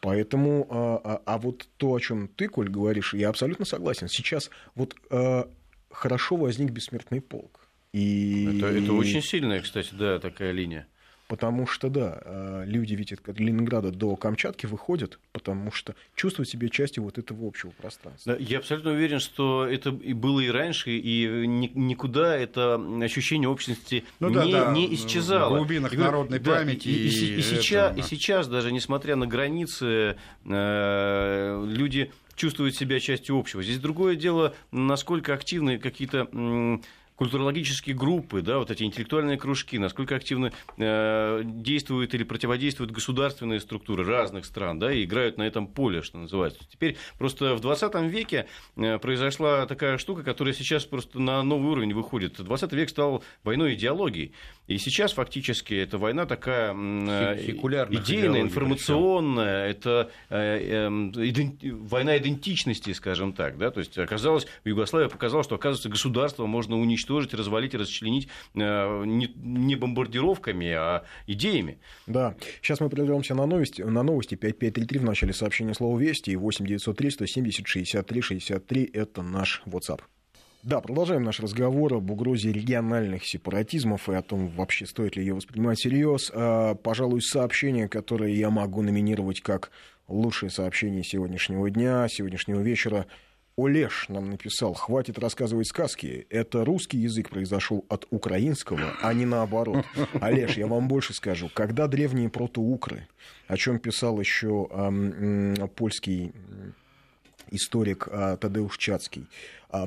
Поэтому, а, а, а вот то, о чем ты, Коль, говоришь, я абсолютно согласен. Сейчас вот а, хорошо возник бессмертный полк. И... Это, это очень сильная, кстати, да, такая линия. Потому что, да, а, люди ведь от Ленинграда до Камчатки выходят, потому что чувствуют себя частью вот этого общего пространства. Да, я абсолютно уверен, что это и было и раньше, и никуда это ощущение общности ну, не, да, да. не исчезало. В глубинах и, народной да, памяти. И, и, и, и, сейчас, да. и сейчас, даже несмотря на границы, э, люди чувствуют себя частью общего. Здесь другое дело, насколько активны какие-то культурологические группы, да, вот эти интеллектуальные кружки, насколько активно э, действуют или противодействуют государственные структуры разных стран, да, и играют на этом поле, что называется. Теперь просто в 20 веке э, произошла такая штука, которая сейчас просто на новый уровень выходит. 20 век стал войной идеологии. И сейчас фактически эта война такая э, идейная, информационная, это э, эм, война идентичности, скажем так. Да? То есть оказалось, в Югославии показалось, что, оказывается, государство можно уничтожить, развалить, расчленить э, не бомбардировками, а идеями. Да. Сейчас мы прервемся на новости. На новости 5533 в начале сообщения слова «Вести» и 8903 170 63 63 – это наш WhatsApp. Да, продолжаем наш разговор об угрозе региональных сепаратизмов и о том, вообще стоит ли ее воспринимать всерьез. А, пожалуй, сообщение, которое я могу номинировать как лучшее сообщение сегодняшнего дня, сегодняшнего вечера. Олеж нам написал, хватит рассказывать сказки. Это русский язык произошел от украинского, а не наоборот. Олеж, я вам больше скажу. Когда древние протоукры, о чем писал еще э, польский историк э, Тадеуш Чацкий,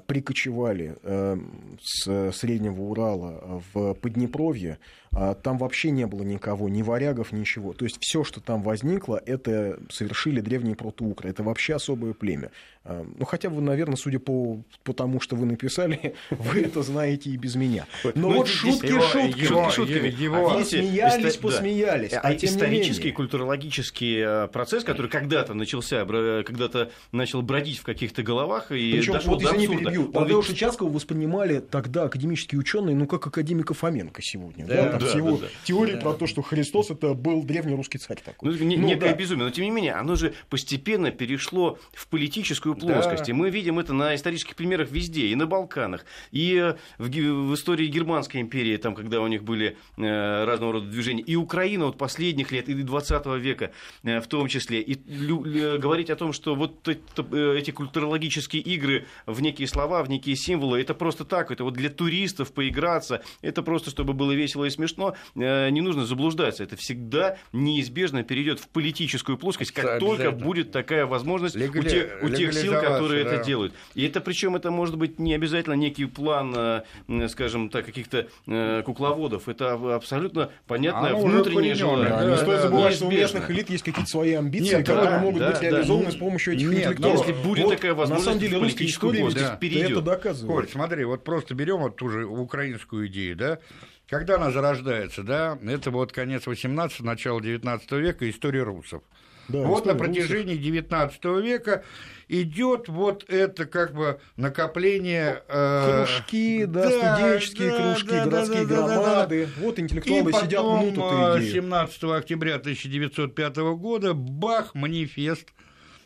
прикочевали эм, с Среднего Урала в Поднепровье, а, там вообще не было никого, ни варягов, ничего. То есть все, что там возникло, это совершили древние протоукры. Это вообще особое племя. А, ну, хотя бы, наверное, судя по, по тому, что вы написали, вы это знаете и без меня. Но ну, вот шутки его, шутки, его, шутками. Его, а смеялись, иста- посмеялись. Да. А, а исторический, культурологический э, процесс, который когда-то начался, когда-то начал бродить в каких-то головах и Причем, дошел вот, до извини. Перебью. Тадеуша Шичанского воспринимали тогда академические ученые, ну, как академика Фоменко сегодня. Да, да, там да, с его да, да. теорией да. про то, что Христос это был древний русский царь такой. Ну, не, ну, некое да. безумие, но тем не менее, оно же постепенно перешло в политическую плоскость. Да. И мы видим это на исторических примерах везде, и на Балканах, и в, в истории Германской империи, там, когда у них были э, разного рода движения, и Украина вот последних лет, и 20 века э, в том числе. И лю, э, говорить о том, что вот это, э, эти культурологические игры в некие слова, в некие символы, это просто так, это вот для туристов поиграться, это просто чтобы было весело и смешно э, не нужно заблуждаться. Это всегда неизбежно перейдет в политическую плоскость, как только будет такая возможность Легали... у тех, у тех сил, которые да. это делают. И это причем это может быть не обязательно некий план, э, скажем так, каких-то э, кукловодов. Это абсолютно понятное Оно внутреннее желание. Да, не стоит забывать, что у местных элит есть какие-то свои амбиции, Нет, которые да, могут да, быть реализованы да. с помощью этих Нет, интеллектуалов. Если будет вот, такая возможность, на самом деле, русская история да. Это доказывает. Коль, смотри, вот просто берем вот ту же украинскую идею, да, когда она зарождается, да, это вот конец 18 начало 19 века, история русов. Да, вот на протяжении. 19 века идет вот это как бы накопление... Э... Кружки, да, да студенческие да, кружки, да, городские да, громады. Да, да. Вот интеллектуалы и потом, сидят, мнут эту идею. 17 октября 1905 года Бах, манифест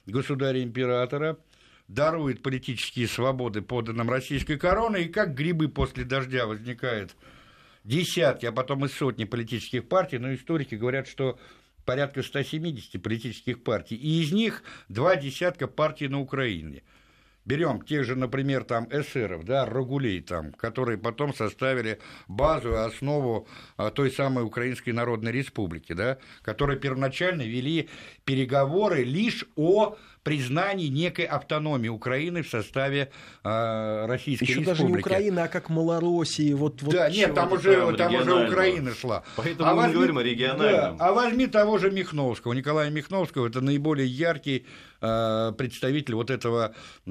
государя-императора, дарует политические свободы подданным российской короны, и как грибы после дождя возникает десятки, а потом и сотни политических партий, но историки говорят, что порядка 170 политических партий, и из них два десятка партий на Украине. Берем тех же, например, там эсеров, да, Рагулей там, которые потом составили базу, основу а, той самой Украинской Народной Республики, да, которые первоначально вели переговоры лишь о признании некой автономии Украины в составе э, Российской Еще Республики. даже не Украины, а как Малороссии. Вот, вот да, нет, там уже, там уже Украина шла. Поэтому а мы возьми, говорим о региональном. Да, а возьми того же Михновского, Николая Михновского, это наиболее яркий э, представитель вот этого э,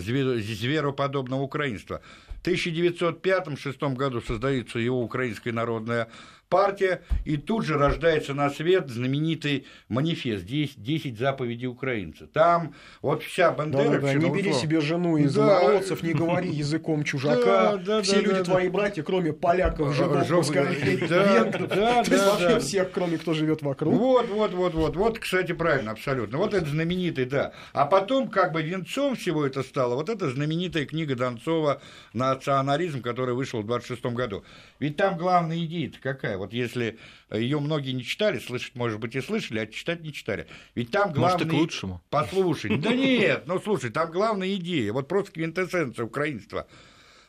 звероподобного украинства. В 1905-1906 году создается его Украинская народная партия, и тут же рождается на свет знаменитый манифест «10, 10 заповедей украинца». Там вот вся Бандеровщина... Да, да, да. Не бери себе жену из да. народцев, не говори языком чужака, да, все люди твои братья, кроме поляков, жидов, пускай, венгров, то есть вообще всех, кроме кто живет вокруг. Вот, вот, вот, вот, вот, кстати, правильно, абсолютно. Вот это знаменитый, да. А потом, как бы венцом всего это стало, вот эта знаменитая книга Донцова «Национализм», которая вышла в 26 году. Ведь там главная идея какая? Вот если ее многие не читали, слышать, может быть, и слышали, а читать не читали. Ведь там главное... Может, и к лучшему. Послушай. Да нет, ну слушай, там главная идея, вот просто квинтэссенция украинства.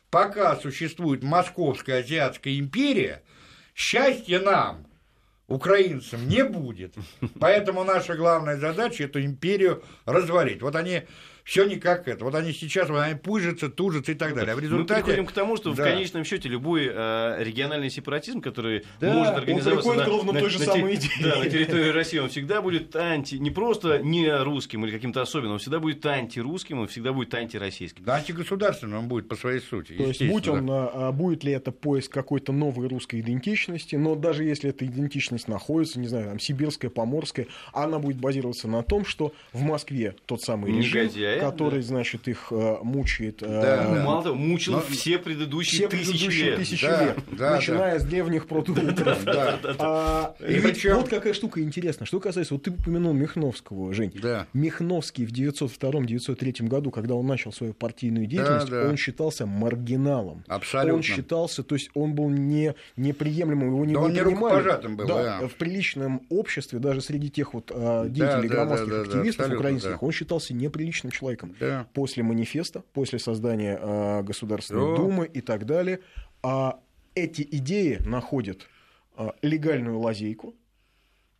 Пока существует Московская Азиатская империя, счастья нам, украинцам, не будет. Поэтому наша главная задача эту империю развалить. Вот они все никак это. Вот они сейчас вот они пыжатся, тужатся и так далее. А в результате... Мы приходим к тому, что да. в конечном счете любой э, региональный сепаратизм, который да, может организоваться он на, ровно на, той же на, самой идее. Да, на территории России, он всегда будет анти, не просто не русским или каким-то особенным, он всегда будет антирусским, он всегда будет антироссийским. Да, антигосударственным он будет по своей сути. То есть, будь он, а, будет ли это поиск какой-то новой русской идентичности, но даже если эта идентичность находится, не знаю, там, сибирская, поморская, она будет базироваться на том, что в Москве тот самый режим, Негодяй который, да. значит, их э, мучает. Э, да, ну, мало того, мучил Но... все предыдущие, все тысячи лет. Тысячи да, лет да, начиная да. с древних протоутров. Да, а, и причем... Вот какая штука интересная. Что касается, вот ты упомянул Михновского, Жень. Да. Михновский в 902-903 году, когда он начал свою партийную деятельность, да, да. он считался маргиналом. Абсолютно. Он считался, то есть он был не, неприемлемым, его не, да не он принимали. был, да, да. В приличном обществе, даже среди тех вот а, деятелей, да, громадских да, да, активистов да, украинских, да. он считался неприличным человеком да. после манифеста, после создания э, Государственной да. Думы и так далее. А эти идеи находят э, легальную лазейку,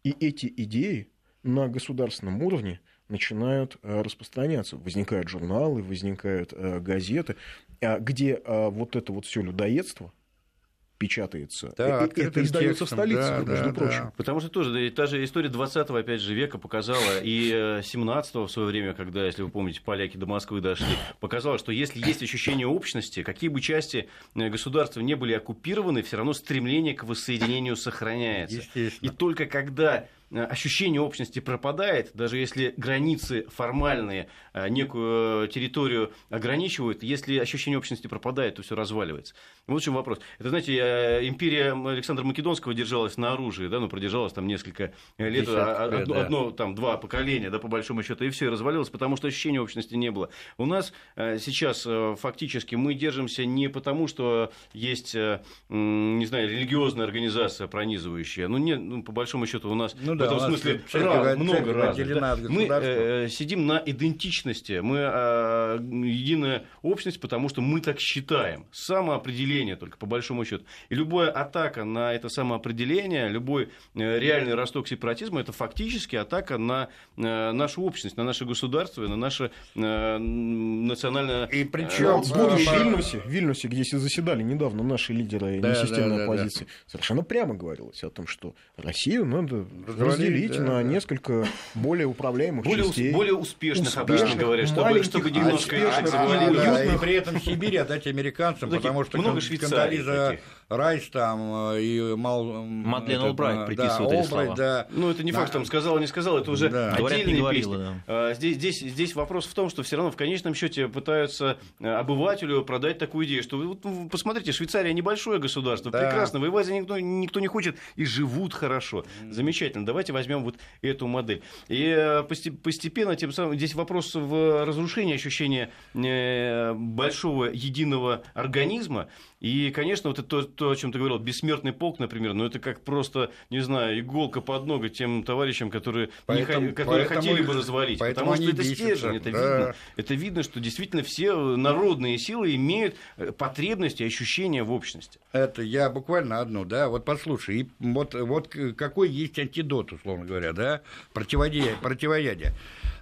и эти идеи на государственном уровне начинают э, распространяться. Возникают журналы, возникают э, газеты, э, где э, вот это вот все людоедство – печатается. Да, и, это издается в столице, да, между да, прочим. Да. Потому что тоже та же история 20 опять же, века показала, и 17 в свое время, когда, если вы помните, поляки до Москвы дошли, показала, что если есть ощущение общности, какие бы части э, государства не были оккупированы, все равно стремление к воссоединению сохраняется. И только когда Э, ощущение общности пропадает, даже если границы формальные э, некую территорию ограничивают, если ощущение общности пропадает, то все разваливается. Вот в чем вопрос. Это, знаете, э, империя Александра Македонского держалась на оружии, да, ну, продержалась там несколько лет, а, лет одно, да. одно, там, два поколения, да, по большому счету, и все, и развалилось, потому что ощущения общности не было. У нас сейчас фактически мы держимся не потому, что есть, не знаю, религиозная организация пронизывающая, ну, не, ну, по большому счету у нас ну, да в этом смысле раз, много разных. Да. Мы э, сидим на идентичности, мы э, единая общность, потому что мы так считаем. Самоопределение только, по большому счету. И любая атака на это самоопределение, любой э, реальный росток сепаратизма, это фактически атака на э, нашу общность, на наше государство, на наше э, национальное... И причем в будущем в Вильнюсе, в Вильнюсе, где заседали недавно наши лидеры да, несистемной да, да, оппозиции, да. совершенно прямо говорилось о том, что Россию надо разделить да, на да. несколько более управляемых более, частей. Более успешных, успешных обычно говорят, чтобы, чтобы немножко... А, да, и при этом Сибирь отдать американцам, ну, потому что много Швейцарий Райс там э, и Мал... Мадлен Олбрайт приписывает эти слова. Да. Ну, это не факт, там сказала, не сказала, это уже да. отдельные Говорят, песни. Да. А, здесь, здесь, здесь вопрос в том, что все равно в конечном счете пытаются э, обывателю продать такую идею, что вот, ну, посмотрите, Швейцария небольшое государство, да. прекрасно, воевать за никто, никто не хочет и живут хорошо. Замечательно, давайте возьмем вот эту модель. И э, постепенно, тем самым, здесь вопрос в разрушении ощущения большого единого организма, И, конечно, вот это то, то, о чем ты говорил, бессмертный полк, например, ну это как просто, не знаю, иголка под ногу тем товарищам, которые, поэтому, не, которые поэтому, хотели бы развалить. Потому что это стержень, это да. видно. Это видно, что действительно все народные силы имеют э, потребности, ощущения в общности. Это я буквально одну, да, вот послушай, и вот, вот какой есть антидот, условно говоря, да, противодействие, противоядие.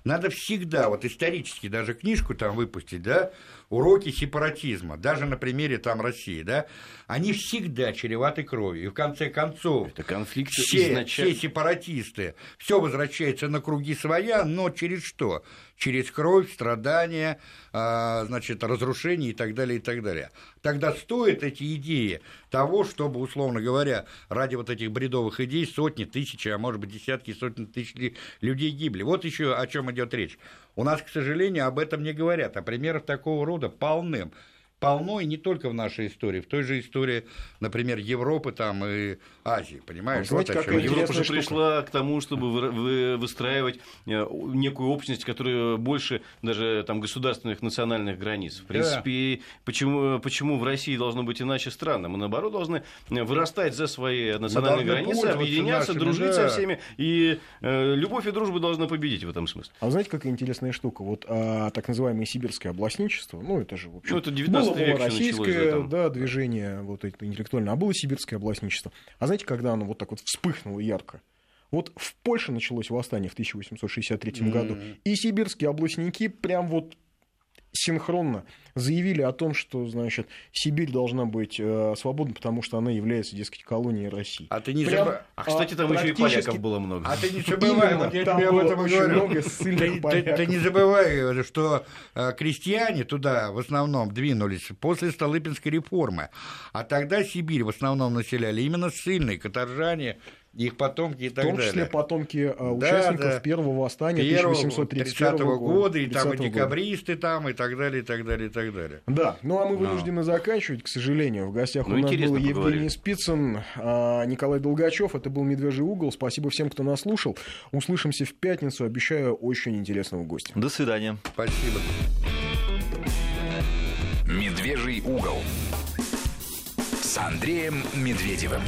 Надо всегда, вот исторически даже книжку там выпустить, да, уроки сепаратизма, даже на примере там России, да, они всегда чреваты кровью. И в конце концов, это конфликт все, изначально... все сепаратисты, все возвращается на круги своя, но через что? Через кровь, страдания, а, значит, разрушение и так далее, и так далее. Тогда стоят эти идеи того, чтобы, условно говоря, ради вот этих бредовых идей сотни, тысячи, а может быть десятки, сотни тысяч людей гибли. Вот еще о чем идет речь. У нас, к сожалению, об этом не говорят, а примеров такого рода полным полно, и не только в нашей истории, в той же истории, например, Европы там и Азии, понимаешь? А вот как Европа же пришла к тому, чтобы выстраивать э, некую общность, которая больше даже там государственных национальных границ. В принципе, да. почему, почему в России должно быть иначе странно? Мы, наоборот, должны вырастать за свои национальные границы, объединяться, нашими, дружить да. со всеми, и э, любовь и дружба должна победить в этом смысле. А знаете, какая интересная штука? Вот а, так называемое сибирское областничество, ну, это же, в общем... Ну, это 19 было российское да, движение вот это интеллектуальное, а было сибирское областничество. А знаете, когда оно вот так вот вспыхнуло ярко? Вот в Польше началось восстание в 1863 mm-hmm. году, и сибирские областники прям вот синхронно заявили о том, что, значит, Сибирь должна быть э, свободна, потому что она является, дескать, колонией России. А ты не Прям, забывай... А, кстати, там еще и поляков было много. А ты не забывай, вот я тебе об этом говорю. Много ты, ты, ты не забывай, что э, крестьяне туда в основном двинулись после Столыпинской реформы. А тогда Сибирь в основном населяли именно ссыльные, каторжане, их потомки и так далее. В том числе далее. потомки а, участников да, первого восстания 1831 года. года, и там и декабристы года. там, и так далее, и так далее, и так далее. Да, ну а мы вынуждены Но. заканчивать, к сожалению. В гостях ну, у нас был Евгений поговорили. Спицын, а, Николай Долгачев. Это был «Медвежий угол». Спасибо всем, кто нас слушал. Услышимся в пятницу. Обещаю очень интересного гостя. До свидания. Спасибо. «Медвежий угол» с Андреем Медведевым.